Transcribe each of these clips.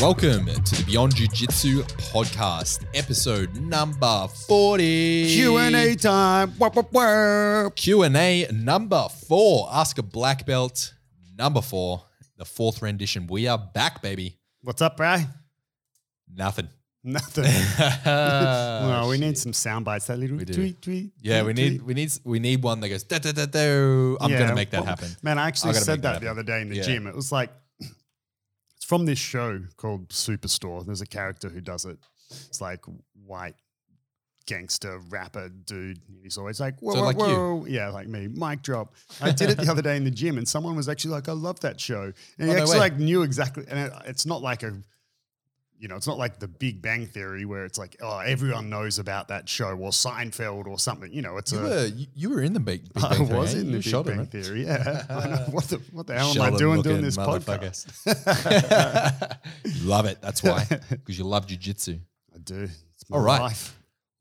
Welcome to the Beyond Jiu Jitsu podcast, episode number 40. Q&A time. Q&A number four. Ask a black belt number four, the fourth rendition. We are back, baby. What's up, Bry? Nothing. Nothing. well, we shit. need some sound bites. That little We do. tweet, tweet. Yeah, tweet, we need tweet. we need we need one that goes da da da da. I'm Yeah, gonna make that well, happen. Man, I actually said that that, the other day in the Yeah. gym. It was like, it's from this show called Superstore. There's a character who does it. It's like white gangster rapper dude. He's always like, whoa, So whoa, like you. whoa. Yeah, like me. Mic drop. I did it the other day in the gym and someone was actually like, I love that show. And Oh, he no actually way. like knew exactly. And it, it's not like a, you know, it's not like the Big Bang Theory where it's like, oh, everyone knows about that show or Seinfeld or something. You know, it's You a. were you, you were in the big, big I Bang Theory, was eh? in the Big Sheldon, Bang right? Theory. Yeah. I know. What the what the hell am I doing doing this podcast? you love it. That's why, because you love jujitsu. I do. It's my All right. life.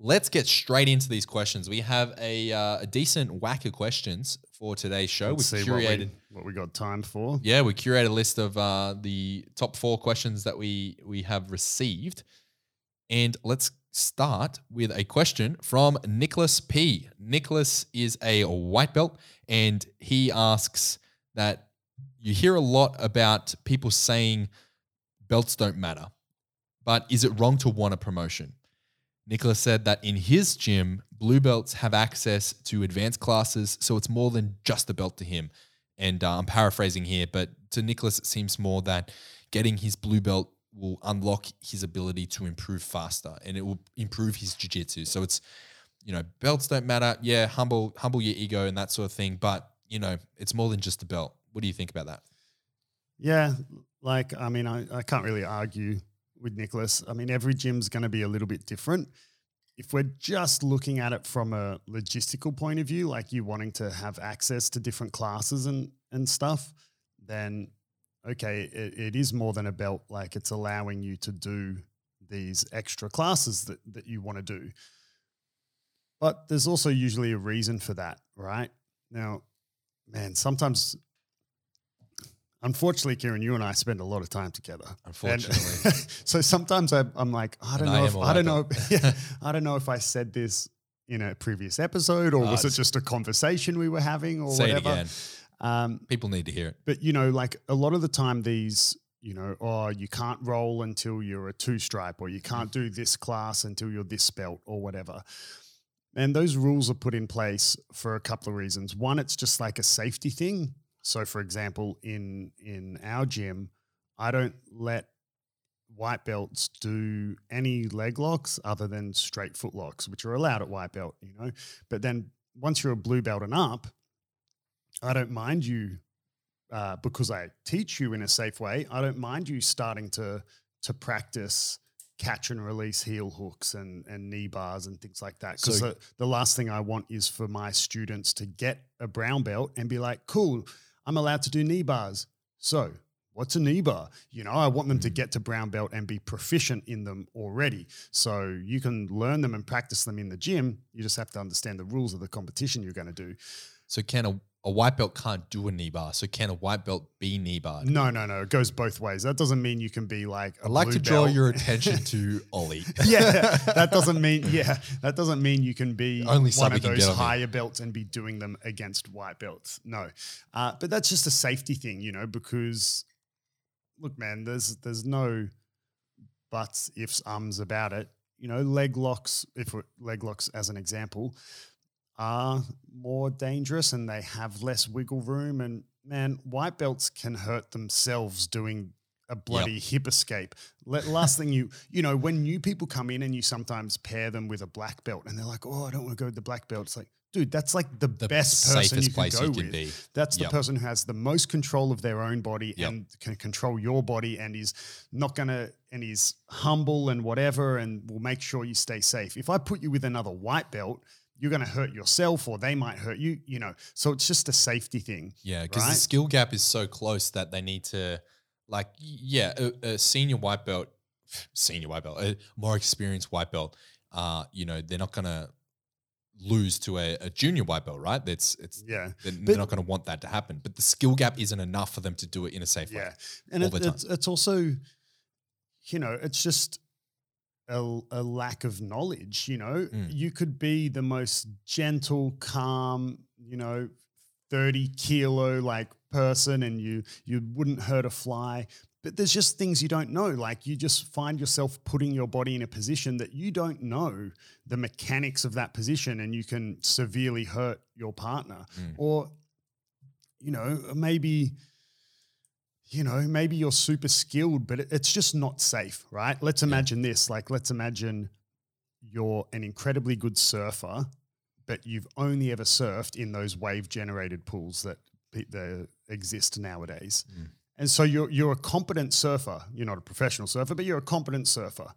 Let's get straight into these questions. We have a, uh, a decent whack of questions for today's show. Let's we see what we, what we got time for. yeah, we curated a list of uh, the top four questions that we we have received, and let's start with a question from Nicholas P. Nicholas is a white belt, and he asks that you hear a lot about people saying belts don't matter, but is it wrong to want a promotion? Nicholas said that in his gym, blue belts have access to advanced classes, so it's more than just a belt to him. And uh, I'm paraphrasing here, but to Nicholas, it seems more that getting his blue belt will unlock his ability to improve faster and it will improve his jiu-jitsu. So it's, you know, belts don't matter. Yeah, humble, humble your ego and that sort of thing. But, you know, it's more than just a belt. What do you think about that? Yeah. Like, I mean, I, I can't really argue with Nicholas. I mean, every gym's going to be a little bit different. If we're just looking at it from a logistical point of view, like you wanting to have access to different classes and, and stuff, then okay, it, it is more than a belt. Like it's allowing you to do these extra classes that, that you want to do. But there's also usually a reason for that, right? Now, man, sometimes, unfortunately, Kieran, you and I spend a lot of time together. Unfortunately. so sometimes I, I'm like, I don't And I know am if I don't know, yeah, I don't know if I said this in a previous episode or was it just a conversation we were having or Say it whatever. again. Um, People need to hear it. but you know, like a lot of the time, these, you know, oh, you can't roll until you're a two stripe, or you can't do this class until you're this belt, or whatever. And those rules are put in place for a couple of reasons. One, it's just like a safety thing. So, for example, in in our gym, I don't let white belts do any leg locks other than straight foot locks, which are allowed at white belt, you know. But then once you're a blue belt and up, I don't mind you uh, because I teach you in a safe way. I don't mind you starting to to practice catch and release heel hooks and and knee bars and things like that. Because So- the, the last thing I want is for my students to get a brown belt and be like, "Cool, I'm allowed to do knee bars." So. What's a knee bar? You know, I want them to mm. get to brown belt and be proficient in them already. So you can learn them and practice them in the gym. You just have to understand the rules of the competition you're going to do. So can a, a white belt can't do a knee bar? So can a white belt be knee barred? No, no, no. It goes both ways. That doesn't mean you can be like. i I'd like to draw your attention to Ollie. yeah, that doesn't mean. Yeah, that doesn't mean you can be Only one of those on me. higher belts and be doing them against white belts. No, uh, but that's just a safety thing, you know. Because look, man, there's there's no buts, ifs, ums about it. You know, leg locks. If we're, leg locks, as an example, are more dangerous and they have less wiggle room. And man, white belts can hurt themselves doing a bloody hip escape. Let, last thing you, you know, when new people come in and you sometimes pair them with a black belt and they're like, oh, I don't want to go with the black belt. It's like, dude, that's like the, The best person safest you can place go you can with. be. That's the Yep. person who has the most control of their own body Yep. and can control your body and is not gonna and is humble and whatever and will make sure you stay safe. If I put you with another white belt, you're gonna hurt yourself or they might hurt you, you know. So it's just a safety thing. Yeah, because the skill gap is so close that they need to, like, yeah, a, a senior white belt, senior white belt, a more experienced white belt, uh, you know, they're not gonna lose to a, a junior white belt, right? That's it's Yeah. they're, But- they're not going to want that to happen. But the skill gap isn't enough for them to do it in a safe way. Yeah, and all it, the time. it's it's also, you know, it's just a, a lack of knowledge. You know, Mm. you could be the most gentle, calm, you know, thirty kilo like person, and you you wouldn't hurt a fly. But there's just things you don't know. Like you just find yourself putting your body in a position that you don't know the mechanics of that position, and you can severely hurt your partner. Mm. Or, you know, maybe you know, maybe you're super skilled, but it's just not safe, right? Let's imagine this. Like, let's imagine you're an incredibly good surfer, but you've only ever surfed in those wave generated pools that, that exist nowadays. Mm. And so you're you're a competent surfer. You're not a professional surfer, but you're a competent surfer.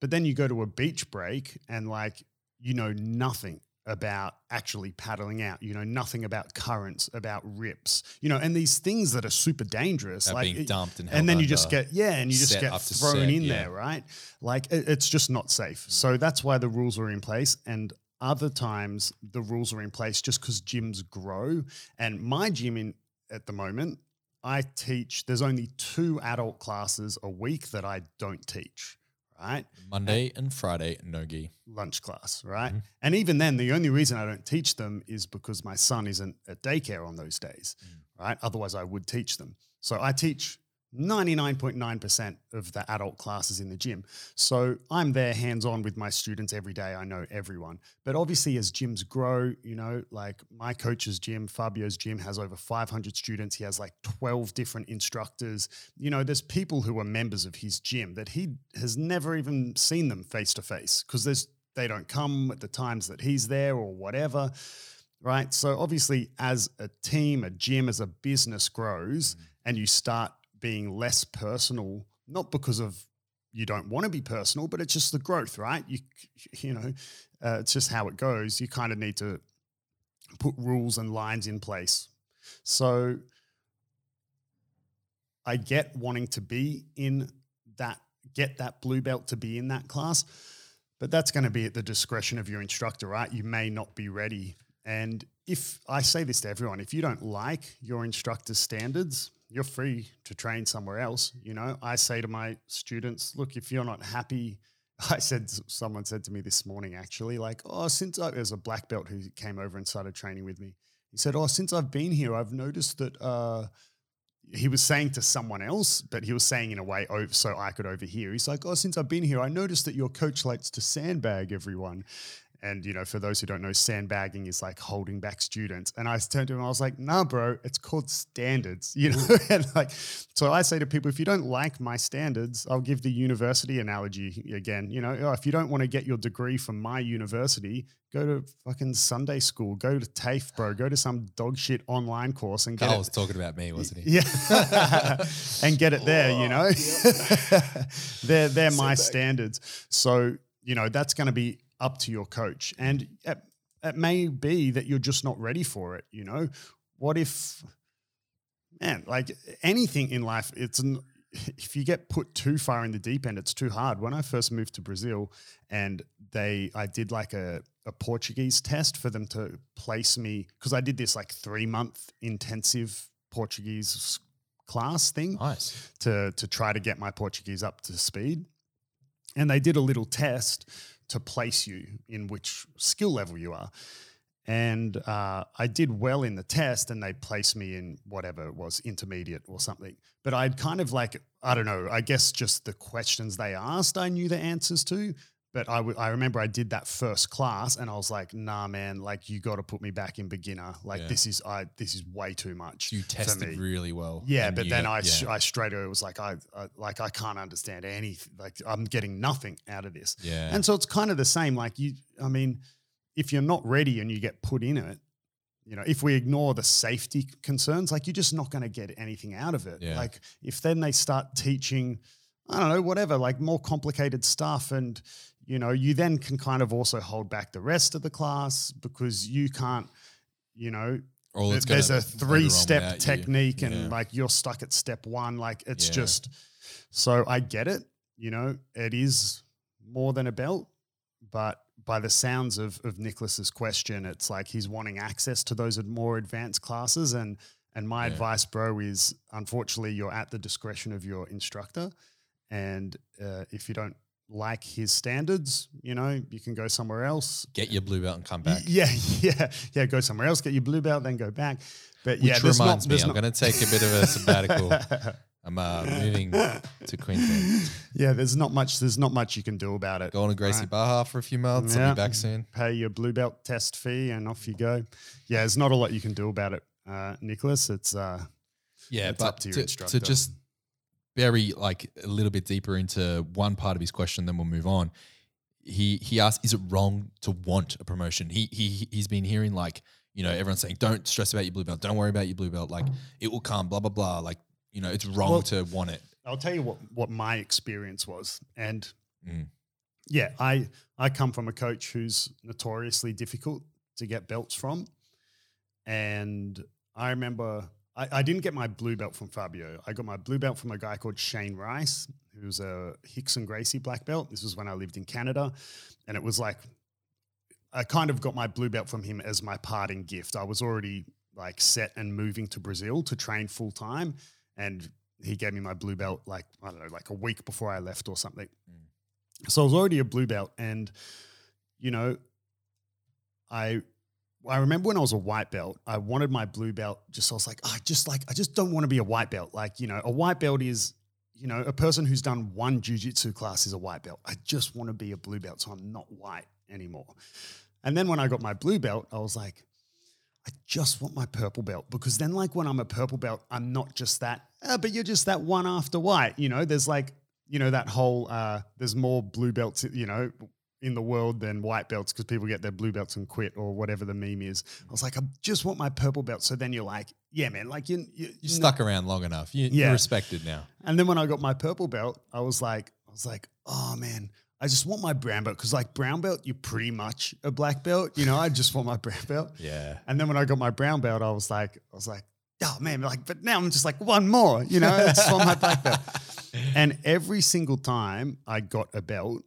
But then you go to a beach break and like you know nothing about actually paddling out. You know nothing about currents, about rips. You know, and these things that are super dangerous, That like it- dumped and, and then you just get yeah, and you just get thrown set, in yeah. there, right? Like it, it's just not safe. Mm. So that's why the rules are in place. And other times the rules are in place just because gyms grow. And my gym in at the moment, I teach. There's only two adult classes a week that I don't teach. Right, Monday and Friday no gi. lunch class, right? Mhm. And even then, the only reason I don't teach them is because my son isn't at daycare on those days, Mm. right? Otherwise, I would teach them. So I teach 99.9% of the adult classes in the gym. So I'm there hands on with my students every day. I know everyone. But obviously, as gyms grow, you know, like my coach's gym, Fabio's gym has over 500 students. He has like 12 different instructors. You know, there's people who are members of his gym that he has never even seen them face to face because there's they don't come at the times that he's there or whatever right so obviously as a team a gym as a business grows mm. and you start being less personal not because of you don't want to be personal but it's just the growth right? You you know uh, it's just how it goes. You kind of need to put rules and lines in place. So i get wanting to be in that get that blue belt to be in that class but that's going to be at the discretion of your instructor right? You may not be ready. And if I say this to everyone, if you don't like your instructor's standards, you're free to train somewhere else. You know, I say to my students, look, if you're not happy, I said, someone said to me this morning actually, like, oh, since I, there's a black belt who came over and started training with me. He said, oh, since I've been here, I've noticed that, uh, he was saying to someone else, but he was saying in a way so I could overhear. He's like, "Oh, since I've been here, I noticed that your coach likes to sandbag everyone." And you know, for those who don't know, sandbagging is like holding back students. And I turned to him, I was like, "Nah, bro, it's called standards." You know, mm. and like, so I say to people, if you don't like my standards, I'll give the university analogy again. You know, oh, if you don't want to get your degree from my university, go to fucking Sunday school, go to TAFE, bro, go to some dog shit online course and get Carl it was talking about me, wasn't he? yeah, and get it there. You know, they're they're my Setback. standards. So you know that's going to be up to your coach, and it, it may be that you're just not ready for it. You know, what if, man, like anything in life, it's an if you get put too far in the deep end, it's too hard. When I first moved to Brazil, and they, I did like a, a Portuguese test for them to place me because I did this like three month intensive Portuguese class thing Nice. to to try to get my Portuguese up to speed. And they did a little test to place you in which skill level you are. And uh, I did well in the test, and they placed me in whatever it was, intermediate or something. But I'd kind of like, I don't know, I guess just the questions they asked, I knew the answers to. But I, w- I remember I did that first class, and I was like, "Nah, man, like you got to put me back in beginner. Like Yeah. this is I this is way too much." You tested me. really well. Yeah, but you then I, yeah. I straight away was like, I, I like I can't understand anything. Like I'm getting nothing out of this. yeah. And so it's kind of the same. Like you, I mean, if you're not ready and you get put in it, you know, if we ignore the safety concerns, like you're just not going to get anything out of it. Yeah. Like if then they start teaching, I don't know, whatever, like more complicated stuff, and you know, you then can kind of also hold back the rest of the class because you can't, you know, there's a three step without you. technique and Yeah. like you're stuck at step one like it's Yeah. just so i get it you know it is more than a belt but by the sounds of of Nicholas's question, it's like he's wanting access to those more advanced classes. And and my Yeah. advice, bro, is unfortunately you're at the discretion of your instructor, and uh, if you don't like his standards, you know, you can go somewhere else. Get your blue belt and come back. Yeah, yeah, yeah. Go somewhere else, get your blue belt, then go back. But Which yeah, there's not- reminds me, I'm going to take a bit of a sabbatical. I'm uh, moving to Queensland. yeah, there's not much. There's not much you can do about it. Go on to Gracie Right. Barra for a few months. I'll be back soon. Pay your blue belt test fee, and off you go. Yeah, there's not a lot you can do about it, uh, Nicholas. It's uh, Yeah, It's up to your to, instructor. to just bury like a little bit deeper into one part of his question, then we'll move on. He he asked, "Is it wrong to want a promotion?" He he he's been hearing like you know everyone's saying, "Don't stress about your blue belt. Don't worry about your blue belt. Like it will come." Blah blah blah. Like you know, it's wrong Well- to want it. I'll tell you what what my experience was, and Mm. yeah, I I come from a coach who's notoriously difficult to get belts from, and I remember I, I didn't get my blue belt from Fabio. I got my blue belt from a guy called Shane Rice, who's a Rickson Gracie black belt. This was when I lived in Canada, and it was like I kind of got my blue belt from him as my parting gift. I was already like set and moving to Brazil to train full time, and he gave me my blue belt like I don't know, like a week before I left or something. Mm. So I was already a blue belt, and you know, I I remember when I was a white belt, I wanted my blue belt. Just I was like, I just like I just don't want to be a white belt. Like you know, a white belt is you know a person who's done one jujitsu class is a white belt. I just want to be a blue belt, so I'm not white anymore. And then when I got my blue belt, I was like, I just want my purple belt because then, like, when I'm a purple belt, I'm not just that, "Ah, but you're just that one after white. You know, there's like, you know, that whole, uh, there's more blue belts, you know, in the world than white belts because people get their blue belts and quit or whatever the meme is. I was like, I just want my purple belt. So then you're like, yeah, man, like you, you, You stuck around long enough. You, Yeah. You're respected now. and then when I got my purple belt, I was like, I was like, oh man, I just want my brown belt because like brown belt, you're pretty much a black belt. You know, I just want my brown belt. Yeah. And then when I got my brown belt, I was like, I was like, oh man, like, but now I'm just like one more, you know, I just want my black belt. And every single time I got a belt,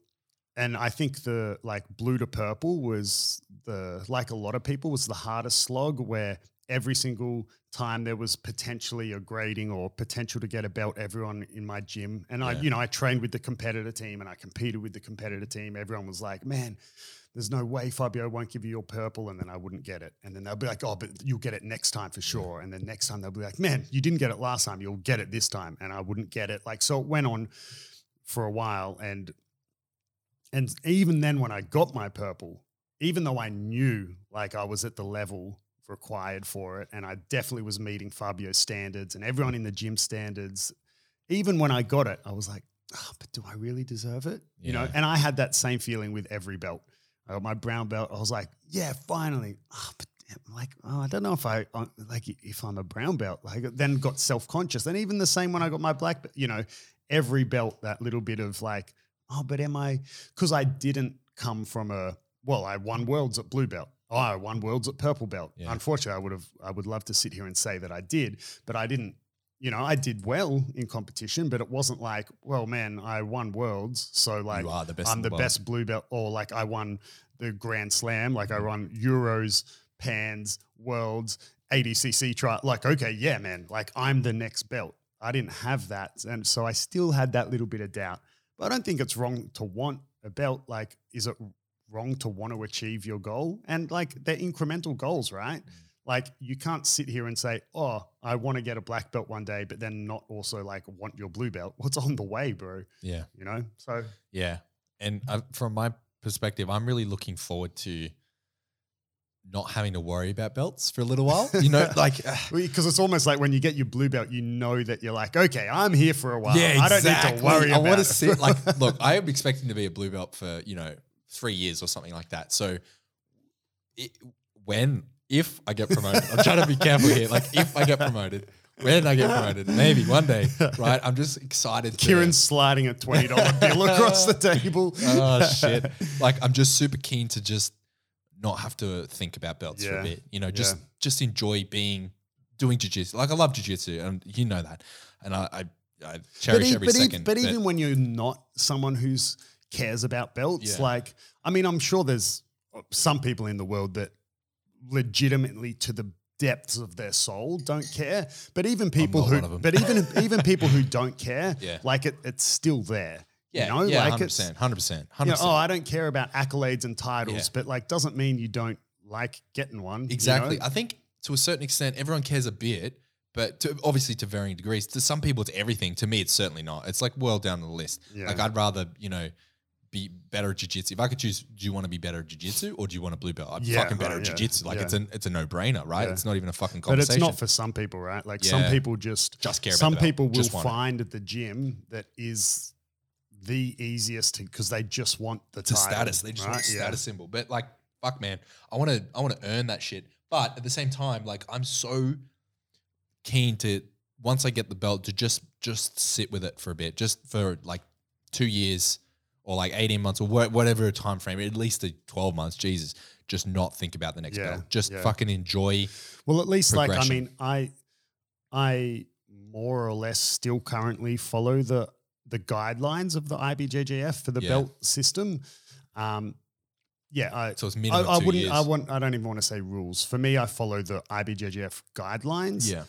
and I think the like blue to purple was the like a lot of people was the hardest slog where every single time there was potentially a grading or potential to get a belt everyone in my gym and I you know I trained with the competitor team and I competed with the competitor team. Everyone was like man there's no way Fabio won't give you your purple and then I wouldn't get it. And then they'll be like oh but you'll get it next time for sure. And then next time they'll be like man you didn't get it last time you'll get it this time and I wouldn't get it. Like so it went on for a while and and even then when I got my purple even though I knew like I was at the level required for it and I definitely was meeting Fabio's standards and everyone in the gym standards even when I got it I was like oh, but do I really deserve it? You know and I had that same feeling with every belt. I got my brown belt I was like yeah finally. Oh, but like oh I don't know if I uh, like if I'm a brown belt like then got self-conscious. And even the same when I got my black belt you know every belt that little bit of like oh but am I because I didn't come from a well I won worlds at blue belt oh I won worlds at purple belt Yeah. unfortunately I would have I would love to sit here and say that I did but I didn't you know I did well in competition but it wasn't like well man I won worlds so like you are the best. I'm the world. best blue belt, or like I won the Grand Slam, like I won Euros, Pans, Worlds, ADCC trial. Like, okay, yeah, man, like I'm the next belt. I didn't have that, and so I still had that little bit of doubt. But I don't think it's wrong to want a belt. Like, is it wrong to want to achieve your goal? And like, they're incremental goals, right? Like, you can't sit here and say, "Oh, I want to get a black belt one day," but then not also like want your blue belt. What's on the way, bro? Yeah. You know. So Yeah. And uh, from my perspective, I'm really looking forward to not having to worry about belts for a little while. You know, like, Because it's almost like when you get your blue belt, you know that you're like, okay, I'm here for a while. yeah, I don't exactly. need to worry I want to sit like, look, I am expecting to be a blue belt for you know three years or something like that. So, it, when if I get promoted, I'm trying to be careful here. Like, if I get promoted, when I get promoted, maybe one day, right? I'm just excited. To, Kieran's sliding a twenty dollar bill across the table. oh shit! Like, I'm just super keen to just not have to think about belts for a bit. You know, just Yeah. just enjoy being doing jujitsu. Like, I love jujitsu, and you know that, and I I, I cherish e- every but, e- second. but even when you're not someone who's cares about belts. Yeah. Like, I mean, I'm sure there's uh, some people in the world that legitimately to the depths of their soul don't care. But even people who, one of 'em. but even even people who don't care, Yeah. like it, it's still there. Yeah, you know, yeah, like hundred it's percent, hundred percent, you hundred know, oh. I don't care about accolades and titles, Yeah. but like doesn't mean you don't like getting one. you know? Exactly. I think to a certain extent, everyone cares a bit, but to, obviously to varying degrees. To some people, it's everything. To me, it's certainly not. It's like well down the list. Yeah. Like I'd rather you know be better at jiu-jitsu. If I could choose, do you want to be better at jiu-jitsu or do you want a blue belt? I'm Yeah, fucking better right, at jiu-jitsu. Like yeah. it's an it's a no-brainer, right? Yeah. It's not even a fucking conversation. But it's not for some people, right? Like some people just Just care about Some people will find at the gym that is the easiest because they just want the it's title, status. They just want right? a Yeah. status symbol. But like, fuck, man, I want to, I want to earn that shit. But at the same time, like, I'm so keen to once I get the belt to just just sit with it for a bit, just for like two years or like 18 months or wha- whatever time frame, at least the 12 months. Jesus, just not think about the next Yeah, belt. Just yeah. fucking enjoy. Well, at least like I mean, I I more or less still currently follow the the guidelines of the IBJJF for the Yeah. belt system. Um, yeah, I. So it's I, minimum I two wouldn't. years. I want. I don't even want to say rules. For me, I follow the IBJJF guidelines. yeah,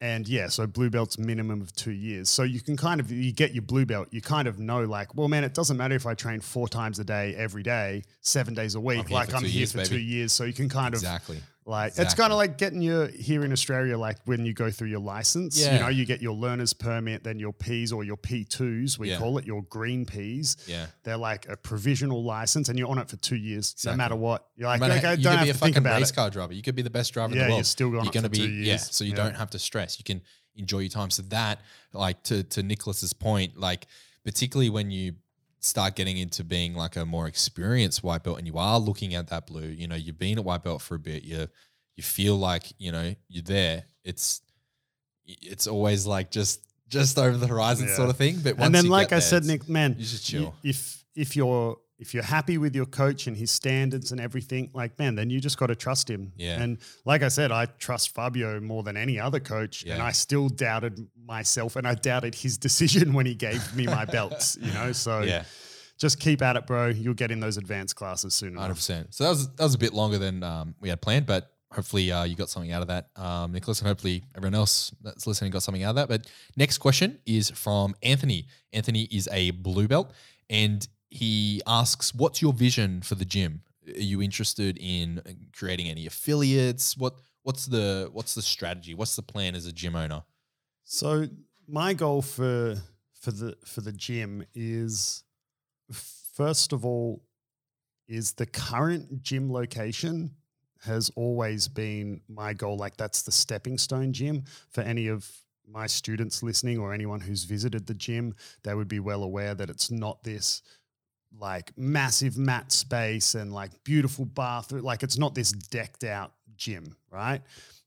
And yeah, so blue belt's minimum of two years. So you can kind of you get your blue belt, you kind of know like, well, man, it doesn't matter if I train four times a day, every day, seven days a week. here like for I'm two here years, for two years. So you can kind of exactly. Like it's Exactly. kind of like getting your here in Australia, like when you go through your license, you know, you get your learner's permit, then your P's or your P2s, we Yeah. call it your green P's. Yeah. They're like a provisional license and you're on it for two years, Exactly. no matter what. You're like, okay, you don't could have be a to think fucking about race it. car driver. You could be the best driver in Yeah, the you're world. still going You're going to for be two yeah. years. So you Yeah. don't have to stress. You can enjoy your time. So that, like to to Nicholas's point, like particularly when you start getting into being like a more experienced white belt and you are looking at that blue, you know, you've been at white belt for a bit. You you feel like you know you're there. It's it's always like just just over the horizon Yeah. sort of thing. But once and then, like I there, said, Nick, man, you just chill. if if you're if you're happy with your coach and his standards and everything, like man, then you just got to trust him. Yeah. And like I said, I trust Fabio more than any other coach, and I still doubted myself and I doubted his decision when he gave me my belts. You know, so yeah. just keep at it, bro. You'll get in those advanced classes soon Hundred percent. So that was that was a bit longer than um, we had planned, but hopefully uh, you got something out of that, um, Nicholas, and hopefully everyone else that's listening got something out of that. But next question is from Anthony. Anthony is a blue belt, and he asks, "What's your vision for the gym? Are you interested in creating any affiliates? What what's the what's the strategy? What's the plan as a gym owner?" So my goal for for the for the gym is first of all is the current gym location has always been my goal like that's the stepping stone gym for any of my students listening or anyone who's visited the gym they would be well aware that it's not this like massive mat space and like beautiful bathroom like it's not this decked out gym right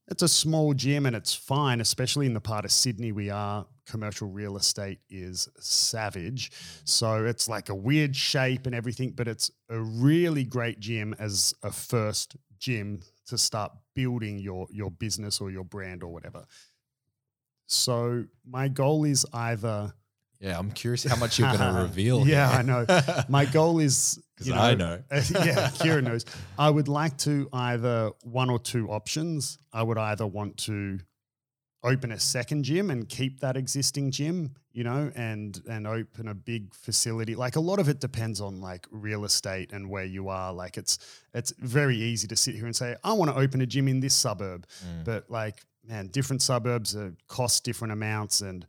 it's a small gym and it's fine, especially in the part of Sydney we are. Commercial real estate is savage. So it's like a weird shape and everything, but it's a really great gym as a first gym to start building your your business or your brand or whatever. So my goal is either Yeah, I'm curious how much you're going to reveal. Yeah. I know. my goal is 'Cause you I know. yeah, Kira knows. I would like to either one or two options. I would either want to open a second gym and keep that existing gym, you know, and and open a big facility. Like a lot of it depends on like real estate and where you are. Like it's it's very easy to sit here and say, I want to open a gym in this suburb. Mm. But like, man, different suburbs uh, cost different amounts and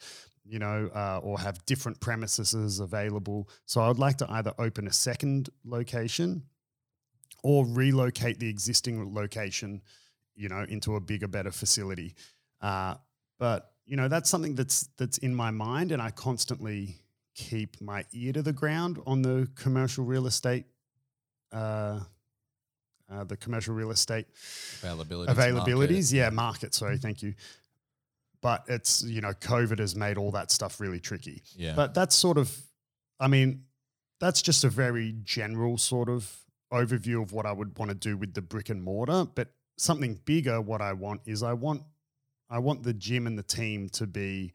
you know, uh, or have different premises available. So I would like to either open a second location or relocate the existing location, you know, into a bigger, better facility. Uh, but you know, that's something that's that's in my mind, and I constantly keep my ear to the ground on the commercial real estate. Uh, uh, the commercial real estate Availability. availabilities. Yeah, market. Sorry, thank you. But it's you know, COVID has made all that stuff really tricky. Yeah. But that's sort of, I mean, that's just a very general sort of overview of what I would want to do with the brick and mortar. But something bigger, what I want is I want, I want the gym and the team to be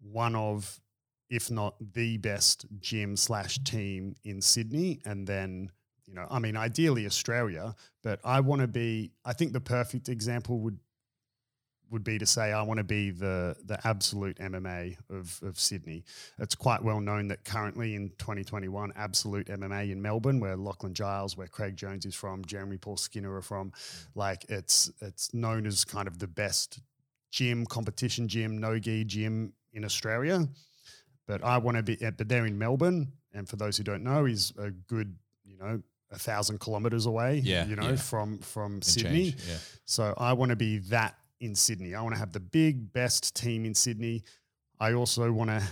one of, if not the best gym slash team in Sydney, and then you know, I mean, ideally Australia, but I want to be. I think the perfect example would would be to say I want to be the the absolute MMA of of Sydney. It's quite well known that currently in 2021, absolute MMA in Melbourne, where Lachlan Giles, where Craig Jones is from, Jeremy Paul Skinner are from, like it's it's known as kind of the best gym, competition gym, no gi gym in Australia. But I want to be, eh, but they're in Melbourne, and for those who don't know, is a good, you know, a thousand kilometers away. Yeah, you know, yeah. from from And Sydney. Yeah. So I want to be that in Sydney. I want to have the big, best team in Sydney. I also want to,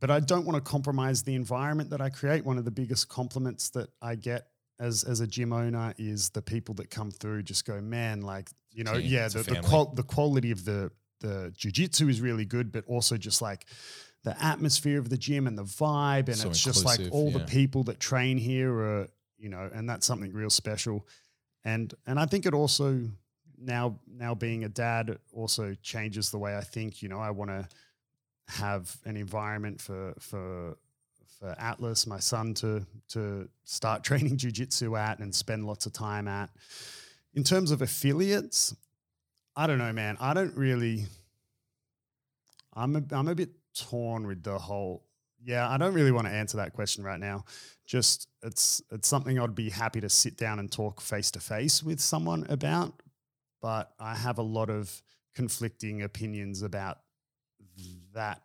but I don't want to compromise the environment that I create. One of the biggest compliments that I get as as a gym owner is the people that come through just go, man, like you know, yeah, the the, qual- the quality of the the jujitsu is really good, but also just like the atmosphere of the gym and the vibe, and So it's just like all yeah. the people that train here are, you know, and that's something real special. And and I think it also now now being a dad also changes the way I think. You know, I want to have an environment for for for Atlas, my son, to to start training jujitsu at and spend lots of time at. In terms of affiliates, I don't know, man. I don't really. I'm a, I'm a bit torn with the whole. Yeah, I don't really want to answer that question right now. Just it's it's something I'd be happy to sit down and talk face to face with someone about, but I have a lot of conflicting opinions about that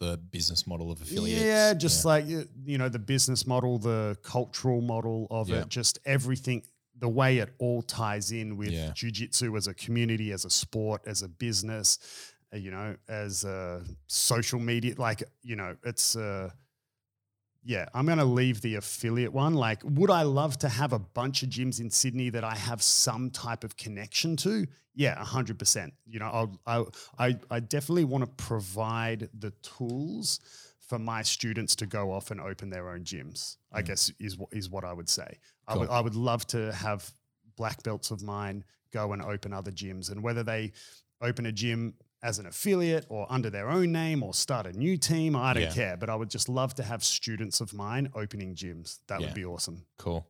The business model of affiliates. yeah, just like you know the business model, the cultural model of Yeah. it, just everything, the way it all ties in with Yeah. jujitsu as a community, as a sport, as a business, uh, you know, as a social media. Like you know, it's uh, yeah. I'm gonna leave the affiliate one. Like, would I love to have a bunch of gyms in Sydney that I have some type of connection to? Yeah, hundred percent. You know, I'll, I I I definitely want to provide the tools for my students to go off and open their own gyms. I Mm. guess is what is what I would say. I Cool. would I would love to have black belts of mine go and open other gyms, and whether they open a gym as an affiliate or under their own name or start a new team, I don't Yeah. care. But I would just love to have students of mine opening gyms. That Yeah. would be awesome. Cool.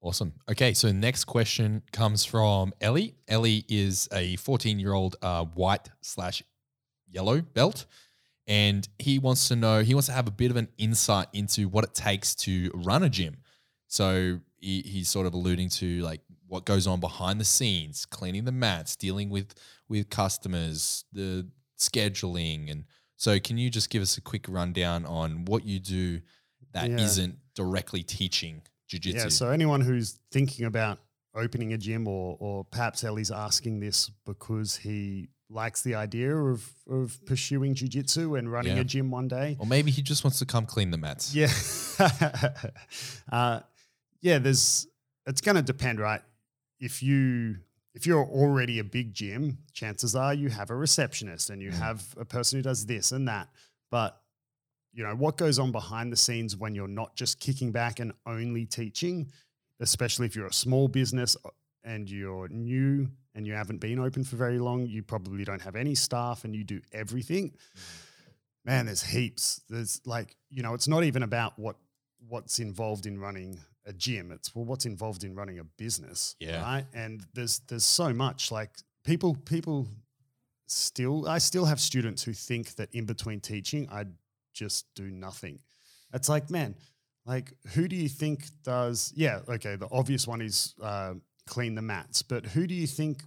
Awesome. Okay, so next question comes from Ellie. Ellie is a 14 year old uh, white slash yellow belt, and he wants to know, he wants to have a bit of an insight into what it takes to run a gym. So he, he's sort of alluding to like what goes on behind the scenes, cleaning the mats, dealing with with customers, the scheduling, and so can you just give us a quick rundown on what you do that Yeah. not directly teaching jujitsu? Yeah. So anyone who's thinking about opening a gym, or or perhaps Ellie's asking this because he likes the idea of of pursuing jujitsu and running Yeah. a gym one day. or maybe he just wants to come clean the mats. Yeah. uh, yeah, there's it's going to depend, right? If you if you're already a big gym, chances are you have a receptionist and you Mm. have a person who does this and that. But you know, what goes on behind the scenes when you're not just kicking back and only teaching, especially if you're a small business uh, and you're new and you haven't been open for very long, you probably don't have any staff and you do everything man, there's heaps. There's like, you know, it's not even about what what's involved in running a gym. It's well, what's involved in running a business. Yeah. Right. And there's there's so much. Like people people still I still have students who think that in between teaching I just do nothing. It's like, man, like who do you think does yeah, okay, the obvious one is uh, clean the mats, but who do you think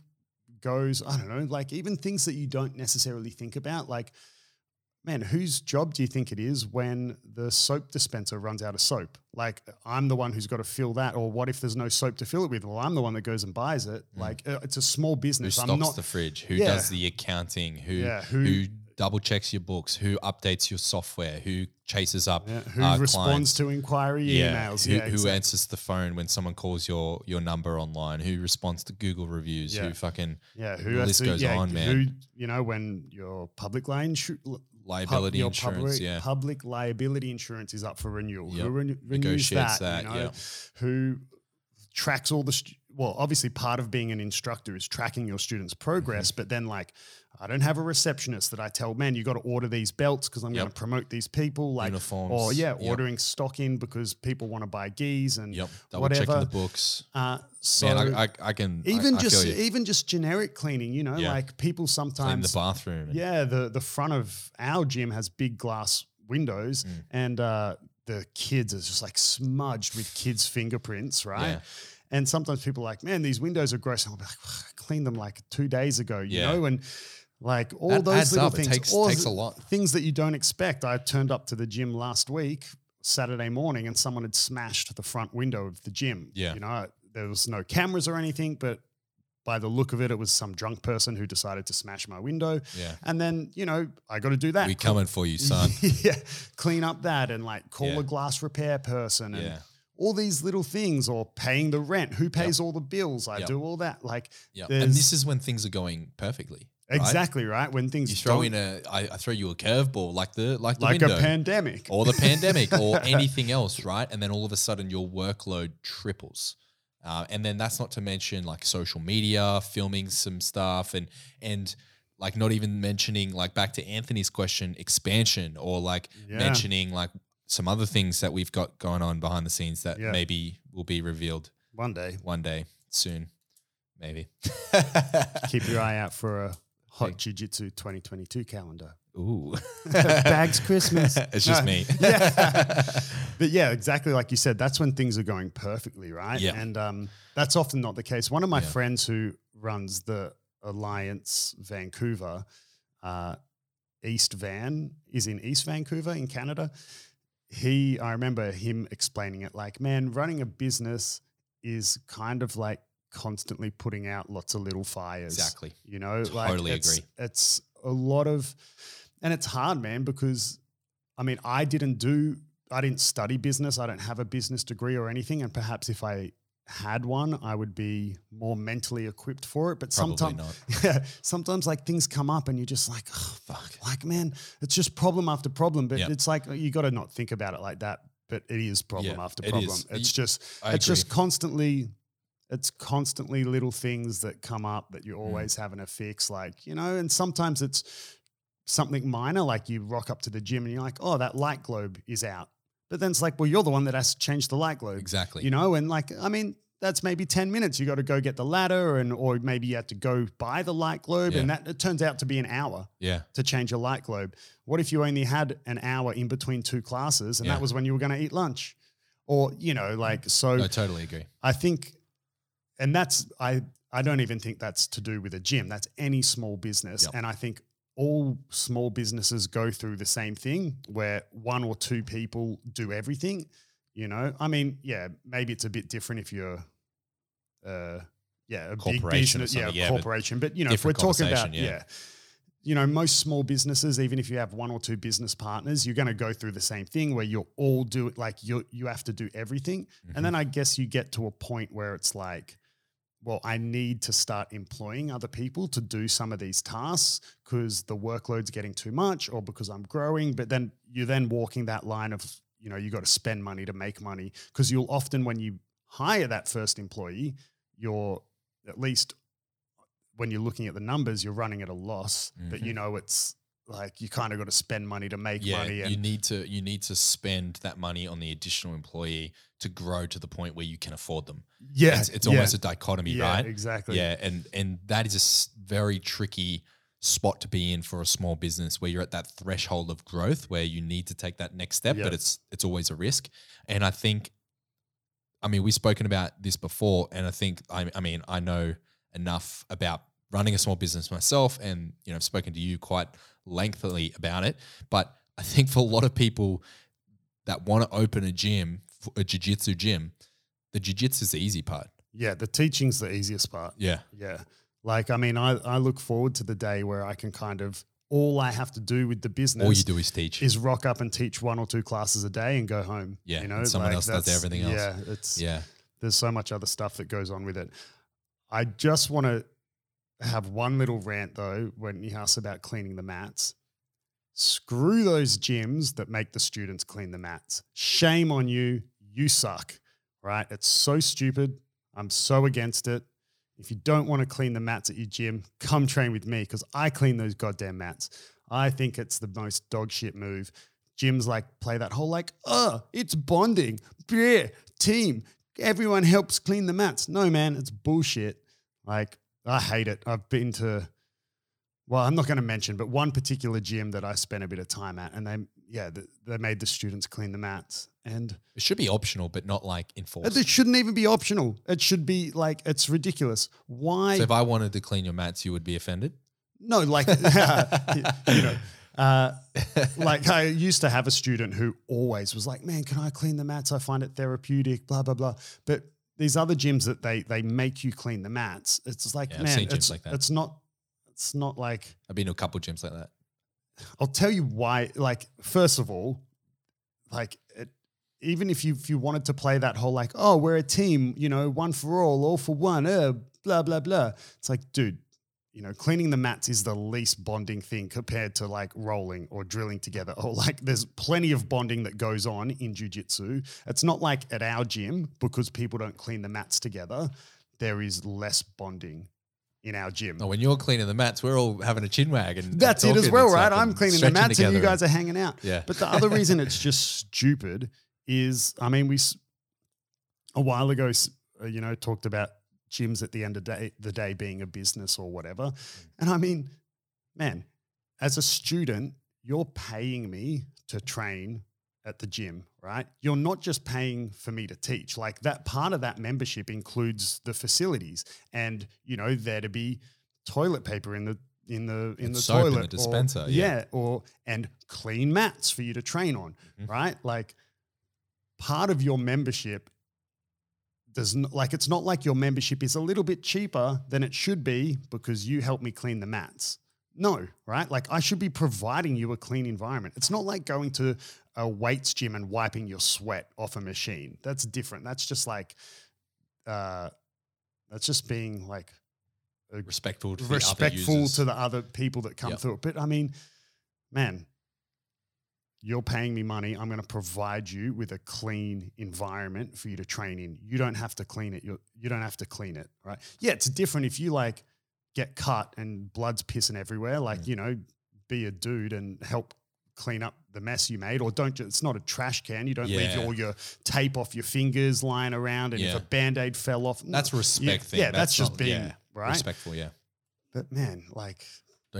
goes, I don't know, like even things that you don't necessarily think about, like man, whose job do you think it is when the soap dispenser runs out of soap? Like, I'm the one who's got to fill that. Or what if there's no soap to fill it with? Well, I'm the one that goes and buys it. Mm. Like, uh, it's a small business. Who stocks I'm not. the fridge? Who Yeah. does the accounting? Who, Yeah, who who- double checks your books? Who updates your software? Who chases up? yeah, who uh, responds clients? to inquiry emails? Who, yeah, who exactly. answers the phone when someone calls your your number online? Who responds to Google reviews? Who fucking yeah, who has list to, goes on, man. Who, you know, when your public line sh- liability your insurance? public, yeah, public liability insurance is up for renewal. Yep. Who renew- renews Negotiates that? that, you know? yep. Who tracks all the stu- well, obviously part of being an instructor is tracking your students' progress, Mm-hmm. but then like I don't have a receptionist that I tell, man, you got to order these belts because I'm going to promote these people, like Uniforms. or yeah, Yep. ordering stock in because people want to buy gis and Yep. Double whatever. checking the books. Uh, so Man, I, I, I can even I just even just generic cleaning, you know, Yeah. like people clean sometimes the bathroom. yeah, the the front of our gym has big glass windows, Mm. and uh, the kids is just like smudged with kids' fingerprints, right? Yeah. And sometimes people are like, man, these windows are gross. And I'll be like, I cleaned them like two days ago, you Yeah. know, and like all That those little up. Things, takes- all takes a lot. things that you don't expect. I turned up to the gym last week, Saturday morning, and someone had smashed the front window of the gym. Yeah. you know, there was no cameras or anything, but by the look of it, it was some drunk person who decided to smash my window. Yeah. And then, you know, I got to do that. We coming for you, son. yeah. Clean up that and like call Yeah. a glass repair person and yeah. all these little things or paying the rent. Who pays all the bills? I Yep. do all that. Like, Yeah. And this is when things are going perfectly. Exactly right. When things You throw don't- in a, I, I throw you a curveball like the like the like window. a pandemic. or the pandemic or anything else, right? And then all of a sudden your workload triples. Uh, and then that's not to mention like social media, filming some stuff, and and like not even mentioning like back to Anthony's question, expansion, or like Yeah. mentioning like some other things that we've got going on behind the scenes that Yeah. maybe will be revealed One day, one day soon, maybe. keep your eye out for a hot jiu-jitsu 2022 calendar. Ooh, Bags Christmas. It's just No. me. Yeah. but yeah, exactly like you said, that's when things are going perfectly, right? Yeah. And um, that's often not the case. One of my Yeah. friends who runs the Alliance Vancouver, uh, East Van, is in East Vancouver in Canada. He, I remember him explaining it like, man, running a business is kind of like constantly putting out lots of little fires. exactly. You know, Totally like it's, agree. It's a lot of, and it's hard, man, because I mean, I didn't do, I didn't study business. I don't have a business degree or anything. And perhaps if I had one, I would be more mentally equipped for it. But sometimes, yeah, sometimes like things come up and you're just like, oh, fuck. Like, man, it's just problem after problem. But Yep. it's like, you got to not think about it like that. But it is problem Yeah, after problem. is. It's You- just, I it's just constantly it's constantly little things that come up that Mm. you're always having to fix like you know and sometimes it's something minor like you rock up to the gym and you're like oh that light globe is out but then it's like well you're the one that has to change the light globe Exactly. you know and like i mean that's maybe 10 minutes you got to go get the ladder and or maybe you have to go buy the light globe and that it turns out to be an hour yeah. to change a light globe. What if you only had an hour in between two classes and Yeah. that was when you were going to eat lunch? Or, you know, like, so I totally agree. I think, and that's, I, I don't even think that's to do with a gym. That's any small business. Yep. And I think all small businesses go through the same thing where one or two people do everything. You know, I mean, yeah, maybe it's a bit different if you're, uh, yeah, a big Corporation or business, yeah, yeah, but corporation. But, you know, if we're talking about, yeah. yeah, you know, most small businesses, even if you have one or two business partners, you're going to go through the same thing where you'll all do it. Like you, you have to do everything, Mhm. and then I guess you get to a point where it's like, well, I need to start employing other people to do some of these tasks because the workload's getting too much, or because I'm growing. But then you're then walking that line of, you know, you got to spend money to make money because you'll often when you hire that first employee, you're at least when you're looking at the numbers, you're running at a loss, but you know it's like you kind of got to spend money to make Mm-hmm. yeah, money. you need to you need to spend that money on the additional employee to grow to the point where you can afford them. yeah, it's, it's yeah, almost a dichotomy, yeah, right? Exactly. Yeah, and and that is a very tricky spot to be in for a small business where you're at that threshold of growth where you need to take that next step, Yeah. but it's it's always a risk. And I think, I mean, we've spoken about this before, and I think I, I mean I know enough about running a small business myself, and you know I've spoken to you quite lengthily about it. But I think for a lot of people that want to open a gym, a jiu-jitsu gym, the jiu-jitsu is the easy part. Yeah, the teaching's the easiest part. Yeah. Yeah. Like, I mean, I, I look forward to the day where I can kind of, all I have to do with the business All you do is teach. is rock up and teach one or two classes a day and go home. Yeah, You know, someone like else does everything else. Yeah. It's, yeah. there's so much other stuff that goes on with it. I just want to have one little rant though when you ask about cleaning the mats. Screw those gyms that make the students clean the mats. Shame on you. You suck. Right? It's so stupid. I'm so against it. If you don't want to clean the mats at your gym, come train with me because I clean those goddamn mats. I think it's the most dog shit move. Gyms like play that whole like, oh, it's bonding, yeah, team. Everyone helps clean the mats. No, man, it's bullshit. Like, I hate it. I've been to, well, I'm not going to mention, but one particular gym that I spent a bit of time at, and they, yeah, th- they made the students clean the mats. And It should be optional, but not like enforced. it shouldn't even be optional. It should be like, it's ridiculous. Why? So if I wanted to clean your mats, you would be offended. No, like you know, uh, like I used to have a student who always was like, "Man, can I clean the mats? I find it therapeutic." Blah blah blah. But these other gyms that they they make you clean the mats, it's like, Yeah, man, it's, like that. it's not. It's not like I've been to a couple gyms like that. I'll tell you why. Like, first of all, like it, even if you if you wanted to play that whole like, oh, we're a team, you know, one for all, all for one, uh, blah blah blah. It's like, dude, you know, cleaning the mats is the least bonding thing compared to like rolling or drilling together. Or like, there's plenty of bonding that goes on in jujitsu. It's not like at our gym because people don't clean the mats together. There is less bonding in our gym. No, when you're cleaning the mats, we're all having a chin wag and That's it as well, right? I'm cleaning the mats and you guys are hanging out. Yeah. But the other reason it's just stupid is, I mean, we a while ago, uh, you know, talked about gyms at the end of day, the day being a business or whatever. And I mean, man, as a student, you're paying me to train at the gym, right? You're not just paying for me to teach. Like that part of that membership includes the facilities and, you know, there to be toilet paper in the in the in And the soap in the toilet or- dispenser, yeah. yeah, or and clean mats for you to train on, Mhm. right? Like part of your membership does not like it's not like your membership is a little bit cheaper than it should be because you help me clean the mats. No, right? Like I should be providing you a clean environment. It's not like going to a weights gym and wiping your sweat off a machine. That's different. That's just like uh that's just being like respectful to the other respectful users. to the other people that come Yep. through it. But I mean, man, you're paying me money. I'm going to provide you with a clean environment for you to train in. You don't have to clean it. You you don't have to clean it, right? Yeah, it's different if you like get cut and blood's pissing everywhere. Like Mm. you know, be a dude and help clean up the mess you made, or don't. It's not a trash can. You don't leave all your tape off your fingers lying around, and if a band aid fell off, That's no, respect yeah, thing. Yeah, that's, just not- being yeah, right. respectful. Yeah, But man, like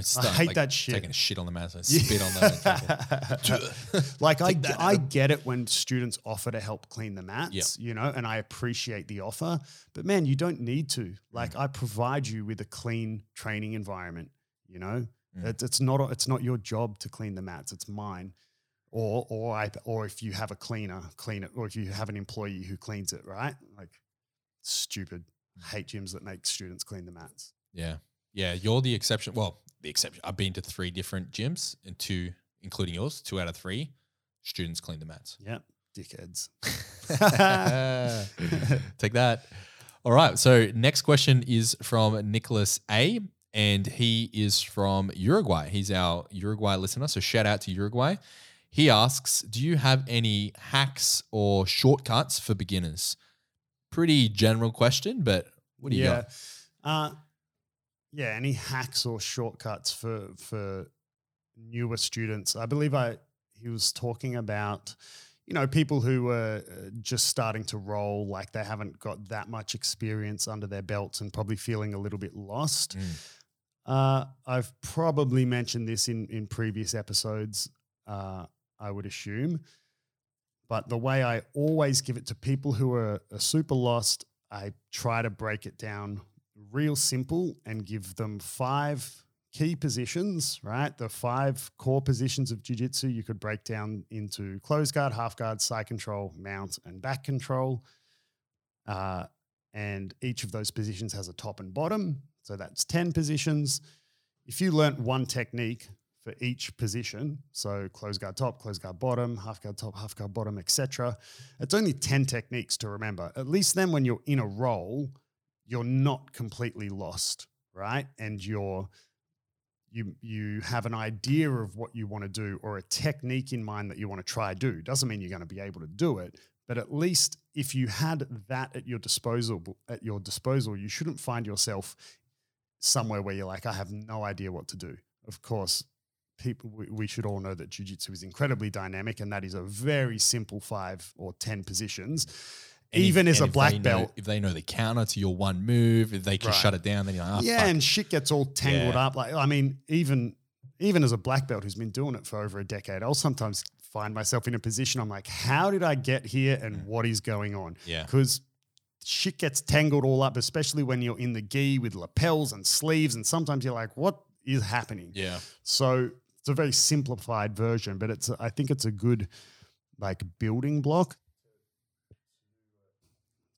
start, hate like, that shit. Taking a shit on the mats and spit on fucking- like I, that, I get it when students offer to help clean the mats, you know, and I appreciate the offer. But man, you don't need to. Like Mm. I provide you with a clean training environment. You know, Mm. it's, it's not it's not your job to clean the mats. It's mine. Or or I or if you have a cleaner, clean it. Or if you have an employee who cleans it, right? Like stupid. Mm. Hate gyms that make students clean the mats. yeah, yeah. You're the exception. Well, the exception. I've been to three different gyms, and two, including yours, two out of three, students clean the mats. Yep, dickheads. Take that. All right. So next question is from Nicholas A. And he is from Uruguay. He's our Uruguay listener. So shout out to Uruguay. He asks, Do you have any hacks or shortcuts for beginners? Pretty general question, but what do you yeah. got? Uh, yeah, any hacks or shortcuts for for newer students? I believe I he was talking about you know people who were uh, just starting to roll, like they haven't got that much experience under their belts and probably feeling a little bit lost. Mm. Uh, I've probably mentioned this in in previous episodes. Uh, I would assume. But the way I always give it to people who are, are super lost, I try to break it down real simple and give them five key positions, right? The five core positions of jiu-jitsu you could break down into close guard, half guard, side control, mount, and back control. Uh, and each of those positions has a top and bottom. So that's 10 positions. If you learnt one technique for each position, so close guard top, close guard bottom, half guard top, half guard bottom, etc., it's only 10 techniques to remember. At least then when you're in a role, you're not completely lost, right? And you're you you have an idea of what you want to do or a technique in mind that you want to try do. Doesn't mean you're going to be able to do it, but at least if you had that at your disposal at your disposal, you shouldn't find yourself somewhere where you're like, I have no idea what to do. Of course, people we, we should all know that jiu-jitsu is incredibly dynamic and that is a very simple five or ten positions. And if- Even as a black they know- belt, if they know the counter to your one move, if they can Right. shut it down, then you're like, oh, yeah, fuck. and shit gets all tangled Yeah. up. Like, I mean, even even as a black belt who's been doing it for over a decade, I'll sometimes find myself in a position I'm like, how did I get here, and Mm. what is going on? yeah, Because shit gets tangled all up, especially when you're in the gi with lapels and sleeves, and sometimes you're like, what is happening? yeah, So it's a very simplified version, but it's I think it's a good like building block.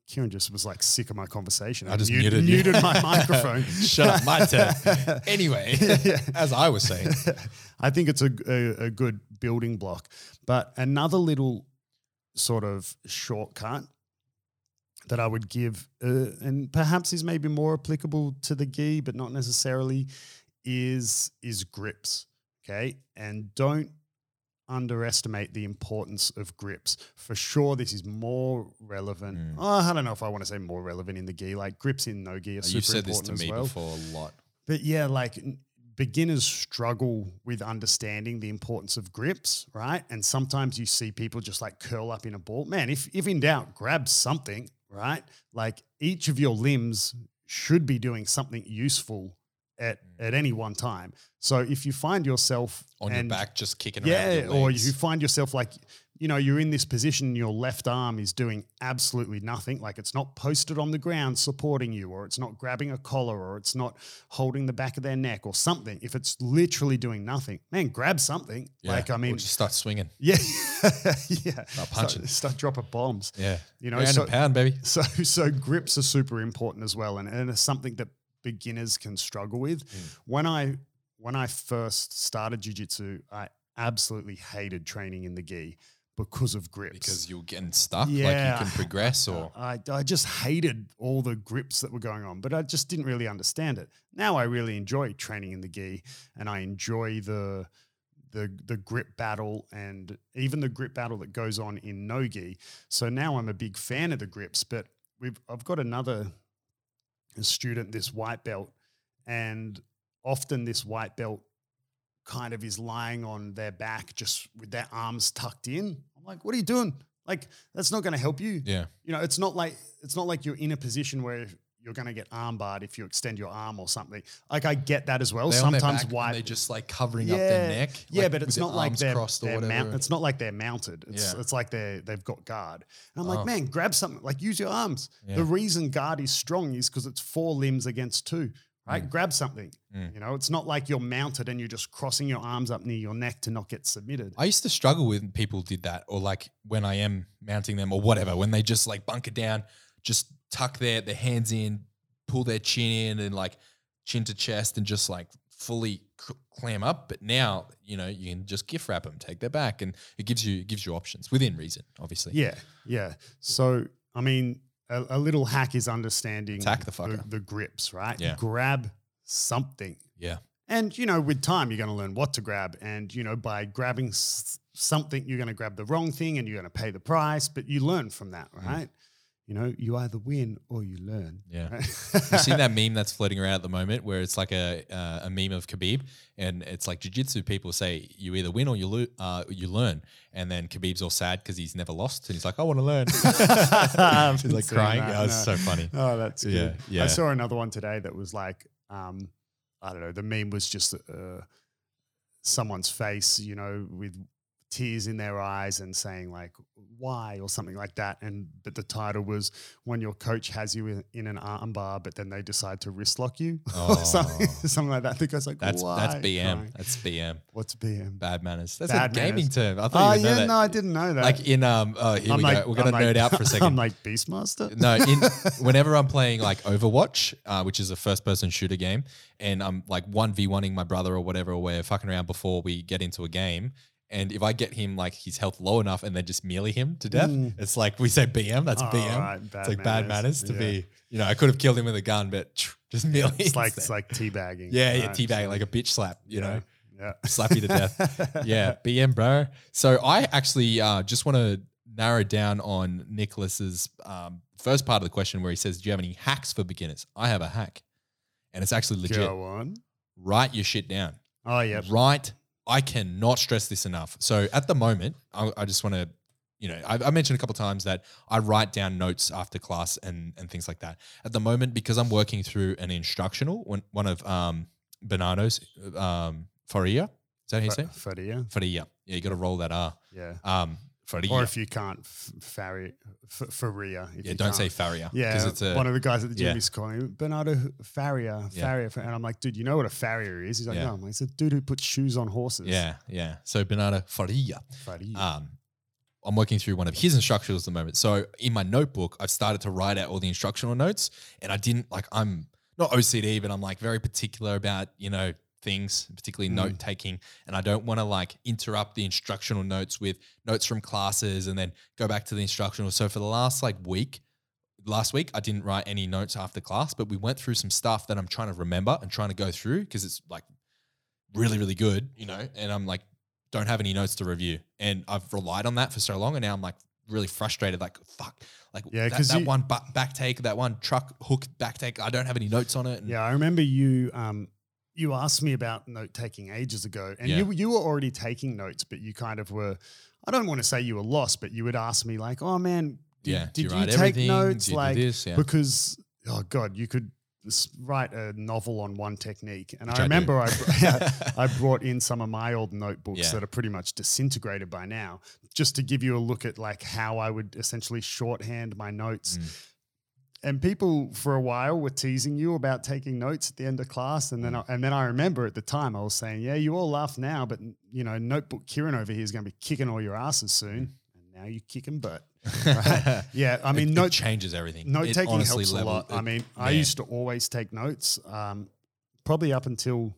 Kieran just was like sick of my conversation. I just mute- muted you. muted my microphone. Shut up, my turn. Anyway, Yeah. as I was saying, I think it's a, a, a good building block. But another little sort of shortcut that I would give, uh, and perhaps is maybe more applicable to the gi, but not necessarily, is is grips. Okay, and don't underestimate the importance of grips. For sure, this is more relevant. Mm. Oh, I don't know if I want to say more relevant in the gi. Like grips in no gi are super you've said this important to as me well. before a lot. But yeah, like beginners struggle with understanding the importance of grips, right? And sometimes you see people just like curl up in a ball. Man, if if in doubt, grab something, right? Like each of your limbs should be doing something useful at mm. at any one time. So if you find yourself On your back, just kicking around. yeah, or you find yourself like, you know, you're in this position, your left arm is doing absolutely nothing. Like it's not posted on the ground supporting you, or it's not grabbing a collar, or it's not holding the back of their neck or something. If it's literally doing nothing, man, grab something. Yeah, Like, I or mean, just start swinging. yeah, yeah. Start punching. Start, start dropping bombs. Yeah, You know, Pound so, and pound, baby. so so grips are super important as well, and, and it's something that beginners can struggle with. Mm. When I when I first started jujitsu, I absolutely hated training in the gi because of grips. Because you're getting stuck. Like Yeah. you can progress, or I, I just hated all the grips that were going on, but I just didn't really understand it. Now I really enjoy training in the gi, and I enjoy the the the grip battle and even the grip battle that goes on in no gi. So now I'm a big fan of the grips, but we've I've got another student, this white belt, and often this white belt kind of is lying on their back just with their arms tucked in. I'm like, what are you doing? Like, that's not going to help you yeah, you know, it's not like it's not like you're in a position where you're going to get armbarred if you extend your arm or something. Like I get that as well. They're Sometimes why they're just like covering up their neck. Yeah, like, but it's not like they're, they're mount, it's not like they're mounted. It's Yeah. it's like they're they've got guard. And I'm Oh. like, man, grab something. Like use your arms. Yeah. The reason guard is strong is because it's four limbs against two. Right? Mm. Grab something. Mm. You know, it's not like you're mounted and you're just crossing your arms up near your neck to not get submitted. I used to struggle when people did that, or like when I am mounting them, or whatever. When they just like bunker down, just tuck their their hands in, pull their chin in, and like chin to chest, and just like fully clam up. But now, you know, you can just gift wrap them, take their back, and it gives you it gives you options within reason, obviously. Yeah, yeah. So I mean, a, a little hack is understanding Attack the fucker. the, grips, right? Yeah. Grab something, yeah, and you know, with time, you're going to learn what to grab, and you know, by grabbing s- something, you're going to grab the wrong thing, and you're going to pay the price. But you learn from that, mm. right? You know, you either win or you learn. yeah. right? you seen that meme that's floating around at the moment where it's like a uh, a meme of Khabib and it's like jiu-jitsu people say you either win or you lo- uh, you learn and then Khabib's all sad because he's never lost and he's like I want to learn he's like crying that, it's no. so funny Oh, that's good. Yeah, yeah. I saw another one today that was like, um, I don't know, the meme was just uh, someone's face, you know, with tears in their eyes and saying like why or something like that and but the title was when your coach has you in, in an armbar but then they decide to wrist lock you or something, Oh. something like that. I think I was like, that's that's? BM that's BM What's BM? bad manners that's Bad a gaming manners. term I Oh thought know yeah, no, I didn't know that. like in um oh here I'm we like, go we're gonna I'm nerd like- out for a second I'm like Beastmaster. no, in, whenever I'm playing like Overwatch, uh, which is a first person shooter game, and I'm like 1v1ing my brother or whatever, or we're fucking around before we get into a game. And if I get him like his health low enough and then just melee him to death, Mm. it's like we say BM, that's Oh, BM. right, it's like bad manners to yeah. be, you know, I could have killed him with a gun, but just melee. It's like instead. it's like teabagging. yeah, yeah, right? teabag, So, like a bitch slap, you know, yeah. slap you to death. yeah, BM, bro. So I actually uh, just want to narrow down on Nicholas's um, first part of the question where he says, "Do you have any hacks for beginners?" I have a hack, and it's actually legit. Go on. Write your shit down. Oh yeah. Write. I cannot stress this enough. So at the moment, I, I just want to, you know, I, I mentioned a couple times that I write down notes after class and and things like that. At the moment, because I'm working through an instructional, one one of um, Bernardo's, um, Faria. Is that how you say? Faria. Faria. Yeah, you got to roll that R. Yeah. Um, Faria. Or if you can't, f- Faria. F- Faria. yeah, don't say can't. Faria. Yeah, because it's a one of the guys at the gym yeah. used to call him Bernardo Faria, Yeah. Faria, and I'm like, dude, you know what a farrier is? He's like, Yeah. no, I'm like, it's a dude who puts shoes on horses. yeah, yeah. So Bernardo Faria. Faria. Um, I'm working through one of his instructionals at the moment. So in my notebook, I've started to write out all the instructional notes, and I didn't like. I'm not OCD, but I'm like very particular about you know things, particularly Mm. note taking, and I don't want to like interrupt the instructional notes with notes from classes and then go back to the instructional. So for the last like week, last week I didn't write any notes after class, but we went through some stuff that I'm trying to remember and trying to go through because it's like really, really good, you know, and I'm like, don't have any notes to review. And I've relied on that for so long. And now I'm like really frustrated, like, fuck, like Yeah, that, that you- one back take, that one truck hook back take, I don't have any notes on it. And yeah, I remember you. Um, you asked me about note taking ages ago, and Yeah. you you were already taking notes, but you kind of were. I don't want to say you were lost, but you would ask me like, "Oh man, did, yeah. did you, you, take notes?" Like this? Yeah. because oh god, you could write a novel on one technique. And Which I I remember I, br- I brought in some of my old notebooks Yeah. that are pretty much disintegrated by now, just to give you a look at like how I would essentially shorthand my notes. Mm. And people for a while were teasing you about taking notes at the end of class, and then Mm. I, and then I remember at the time I was saying, "Yeah, you all laugh now, but you know, notebook Kieran over here is going to be kicking all your asses soon." And now you kicking butt. Right? yeah, I mean, it, note it changes everything. Note taking helps level- a lot. I it- mean, I used to always take notes, um, probably up until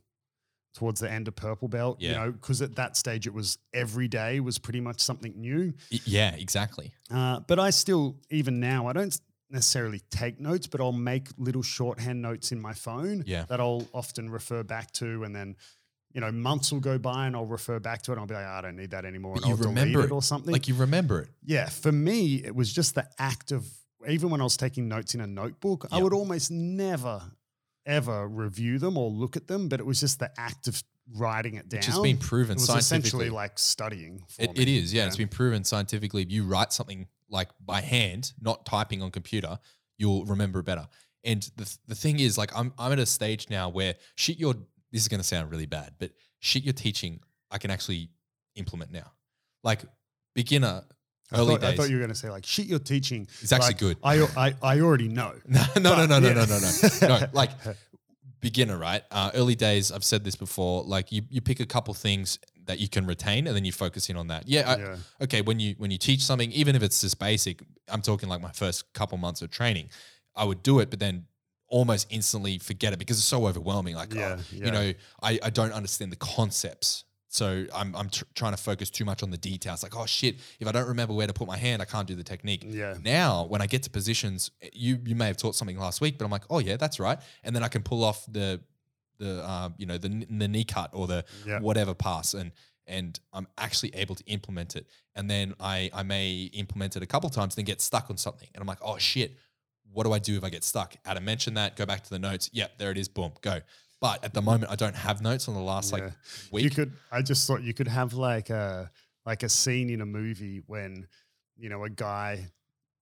towards the end of purple belt. yeah. You know, because at that stage it was every day was pretty much something new. Yeah, exactly. Uh, but I still, even now, I don't necessarily take notes, but I'll make little shorthand notes in my phone Yeah. that I'll often refer back to, and then. You know, months will go by and I'll refer back to it. And I'll be like, "Oh, I don't need that anymore, But and you I'll remember it or something. Like you remember it. Yeah, for me, it was just the act of even when I was taking notes in a notebook, I would almost never ever review them or look at them, but it was just the act of writing it down. Which has been proven it was scientifically. essentially like studying. For It, me, it is, yeah, you It's been proven scientifically. If you write something like by hand, not typing on computer, you'll remember it better. And the, the thing is, like, I'm, I'm at a stage now where shit your, this is going to sound really bad, but shit you're teaching, I can actually implement now. Like, beginner, I early thought, I thought you were going to say like shit. You're teaching. it's actually like, good. I, I I already know. no, no, no, But, no, no, yeah. no, no, no, no. Like beginner, right? Uh, early days, I've said this before. Like you, you pick a couple things that you can retain, and then you focus in on that. Yeah, I, yeah. okay. When you when you teach something, even if it's just basic, I'm talking like my first couple months of training, I would do it, but then almost instantly forget it because it's so overwhelming. Like, Yeah, oh, yeah. you know, I, I don't understand the concepts. So I'm I'm tr- trying to focus too much on the details. Like, oh shit, if I don't remember where to put my hand, I can't do the technique. Yeah. Now, when I get to positions, eh, you you may have taught something last week, but I'm like, oh yeah, that's right, and then I can pull off the the um, you know the the knee cut or the Yeah. whatever pass, and and I'm actually able to implement it. And then I I may implement it a couple times, then get stuck on something, and I'm like, oh shit, what do I do if I get stuck? Adam mentioned that. Go back to the notes. Yep, there it is. Boom, go. But at the moment, I don't have notes on the last like week. You could. I just thought you could have like a like a scene in a movie when you know a guy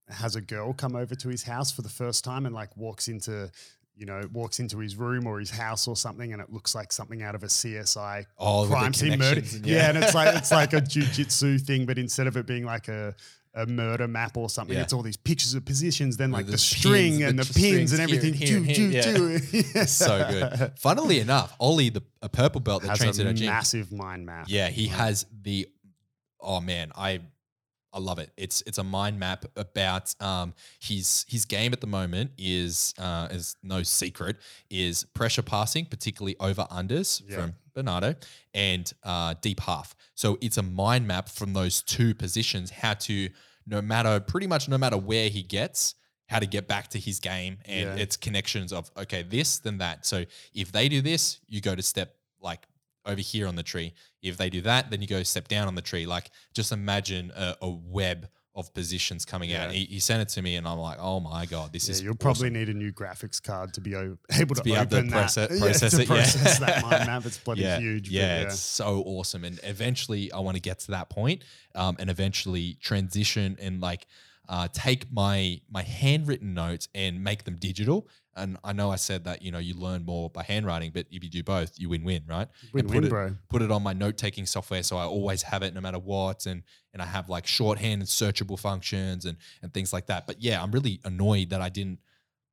has a girl come over to his house for the first time and like walks into you know walks into his room or his house or something and it looks like something out of a CSI oh, crime scene murder. connections Yeah. and it's like it's like a jujitsu thing, but instead of it being like a a murder map or something, Yeah. it's all these pictures of positions, then like the the, string the and the tr- pins and here everything. and here Ju- and here, ju. so good. Funnily enough, Ollie, the a purple belt that Has trains a at our gym, massive mind map. Yeah, he has the. Oh man, I, I love it. It's it's a mind map about um his his game at the moment is uh is no secret is pressure passing, particularly over unders Yeah. from Bernardo and uh deep half. So it's a mind map from those two positions how to no matter pretty much no matter where he gets how to get back to his game and Yeah. its connections of okay this then that. So if they do this, you go to step like over here on the tree. If they do that, then you go step down on the tree. Like just imagine a, a web of positions coming out. Yeah. And he, he sent it to me, and I'm like, oh my god, this Yeah, is you'll awesome. probably need a new graphics card to be able to, be able to process- that. process to it, yeah. process that mind map. It's bloody yeah, huge. Yeah, it's so awesome. And eventually, I want to get to that point, um, and eventually transition and like uh, take my my handwritten notes and make them digital. And I know I said that you know you learn more by handwriting, but if you do both, you win win, right? And Win-win, put it, bro. Put it on my note taking software, so I always have it no matter what, and and I have like shorthand and searchable functions and and things like that. But yeah, I'm really annoyed that I didn't,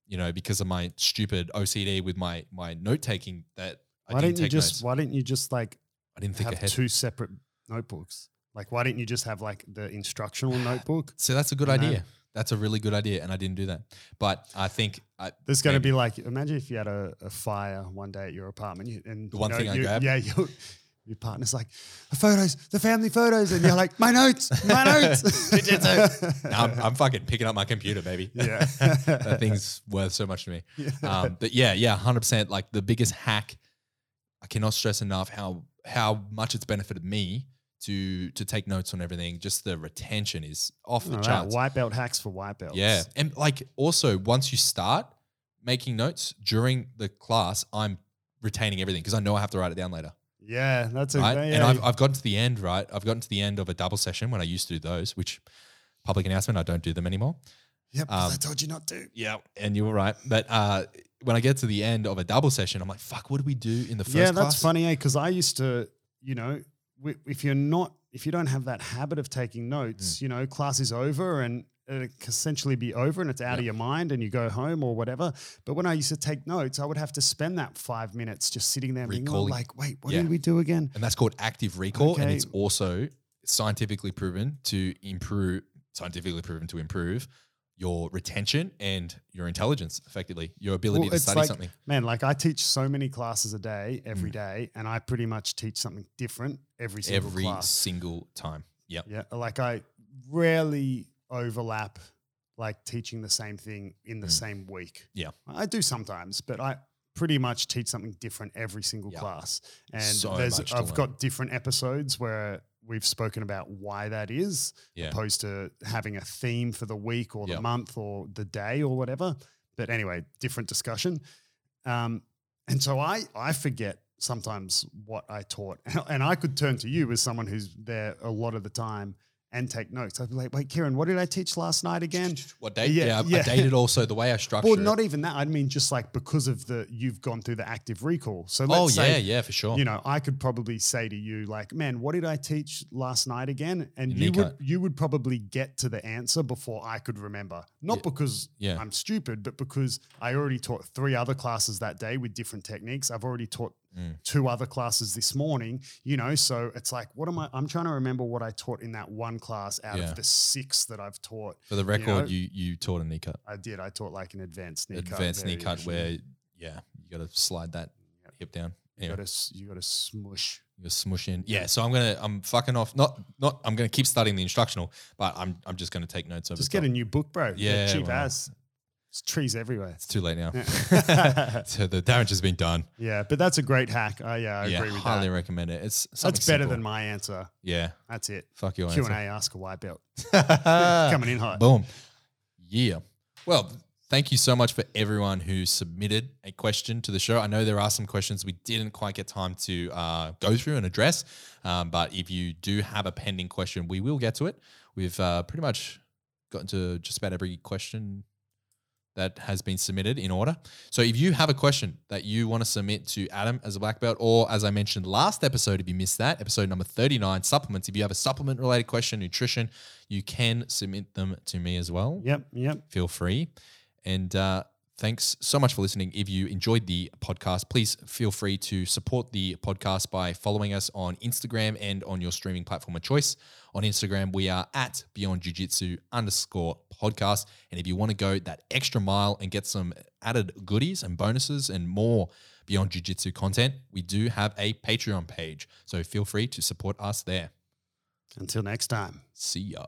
you know, because of my stupid OCD with my my note taking that. I Why didn't didn't you just? notes. Why didn't you just like I didn't think have ahead. two separate notebooks? Like, why didn't you just have like the instructional notebook? So that's a good idea. know? Idea. That's a really good idea, and I didn't do that. But I think I, There's going to be like, imagine if you had a, a fire one day at your apartment, you, and The one know, thing I you- grabbed? yeah, you, your partner's like, the photos, the family photos, and you're like, my notes, my notes. no, I'm, I'm fucking picking up my computer, baby. Yeah. that thing's worth so much to me. Um, but yeah, yeah, hundred percent. Like the biggest hack, I cannot stress enough how how much it's benefited me to to take notes on everything. Just the retention is off the All right, charts. white belt hacks for white belts. Yeah, and like also once you start making notes during the class, I'm retaining everything because I know I have to write it down later. yeah, that's right? yeah, and I've, I've gotten to the end, right? I've gotten to the end of a double session when I used to do those, which public announcement, I don't do them anymore. yep, 'cause I um, told you not to. Yeah. And you were right. But uh, when I get to the end of a double session, I'm like, fuck, what do we do in the first yeah, class? that's funny, eh? Because I used to, you know, if you're not, if you don't have that habit of taking Mm. notes, you know, class is over and it can essentially be over and it's out of your mind and you go home or whatever. But when I used to take notes, I would have to spend that five minutes just sitting there being like, wait, what Yeah. did we do again? And that's called active recall. And it's also scientifically proven to improve, scientifically proven to improve your retention and your intelligence, effectively, your ability Well, to study like- something. Man, like I teach so many classes a day, Mm. every day, and I pretty much teach something different every single Every class. single time. Yep. Yeah, like I rarely overlap like teaching the same thing in the Mm. same week. Yeah. I do sometimes, but I pretty much teach something different every single Yeah. class. And So there's I've got different episodes where we've spoken about why that is, Yeah. opposed to having a theme for the week or the Yeah. month or the day or whatever. But anyway, different discussion. Um, and so I I forget sometimes what I taught, and I could turn to you as someone who's there a lot of the time and take notes. I'd be like, "Wait, Kieran, what did I teach last night again?" What date? Yeah, Yeah. I- yeah. I dated also the way I structure Well, not even that. I mean, just like because of the you've gone through the active recall. So oh, let's Oh, say, yeah, yeah, for sure. you know, I could probably say to you, like, man, what did I teach last night again? And In you would you would probably get to the answer before I could remember. Not Yeah. because Yeah. I'm stupid, but because I already taught three other classes that day with different techniques. I've already taught Mm. two other classes this morning, you know. So it's like, what am I? I'm trying to remember what I taught in that one class out Yeah. of the six that I've taught. For the record, know? you you taught a knee cut. I did. I taught like an advanced knee cut. advanced knee cut where yeah you got to slide that hip down you got to you got to smush. you got to smush in yeah so i'm gonna i'm fucking off not not i'm gonna keep studying the instructional but i'm i'm just gonna take notes over Just get a new book, bro. Yeah, cheap well. as. Trees everywhere. it's too late now Yeah. so the damage has been done yeah, but that's a great hack. I yeah, I yeah agree with highly that. Highly recommend it it's That's better simple. than my answer. yeah That's it. fuck your Q and A. Ask a white belt. coming Coming in hot. boom yeah well thank you so much for everyone who submitted a question to the show i know there are some questions we didn't quite get time to uh, go through and address um, but if you do have a pending question we will get to it we've uh, pretty much gotten to just about every question that has been submitted in order. So if you have a question that you want to submit to Adam as a black belt, or as I mentioned last episode, if you missed that, episode number 39, supplements, if you have a supplement related question, nutrition, you can submit them to me as well. Yep, yep. Feel free. And uh, thanks so much for listening. If you enjoyed the podcast, please feel free to support the podcast by following us on Instagram and on your streaming platform of choice. On Instagram, we are at Beyond Jiu Jitsu underscore podcast. And if you want to go that extra mile and get some added goodies and bonuses and more Beyond Jiu Jitsu content, we do have a Patreon page. So feel free to support us there. Until next time. See ya.